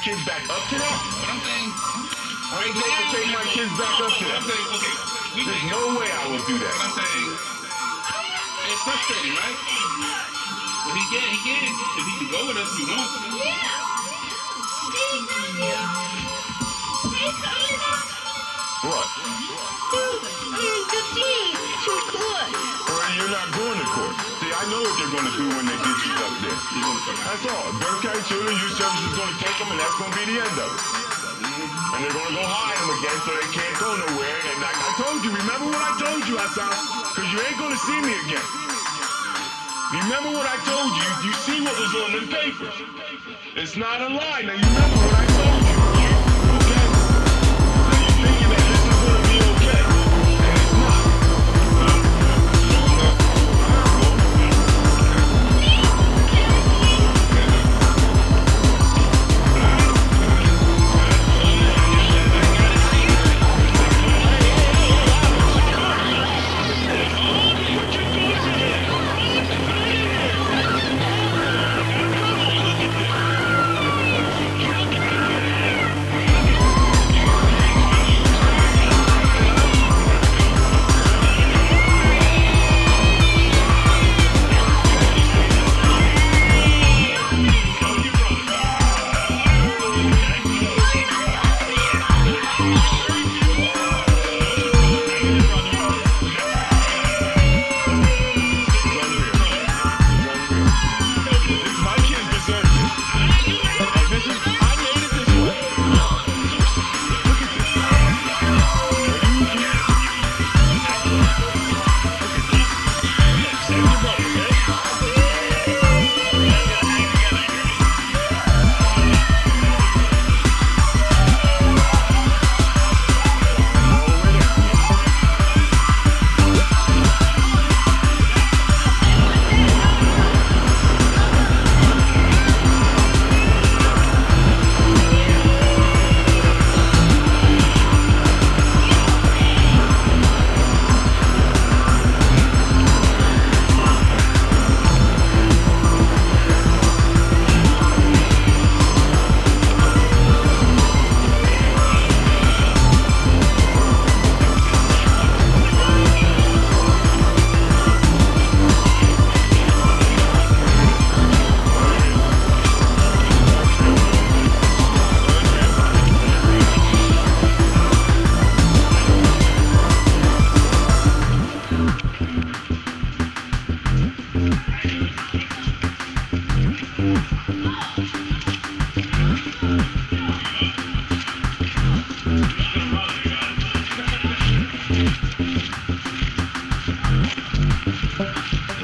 kids back up to that. But I'm saying, I ain't going to take my kids back up to but I'm that. saying, okay, we There's no way I will do but that. I'm saying, it's frustrating, right? But he can, he can, because he can go with us if he wants. to. What? Know what they're to do when they get you up there. That's all. Burke County Children's Youth Service is to take them, and that's to be the end of it. And they're to go hide them again so they can't go nowhere. And like I told you, remember what I told you, Hassan? Because you ain't to see me again. Remember what I told you. You see what was on them papers. It's not a lie. Now, you remember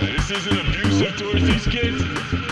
this isn't abusive towards these kids.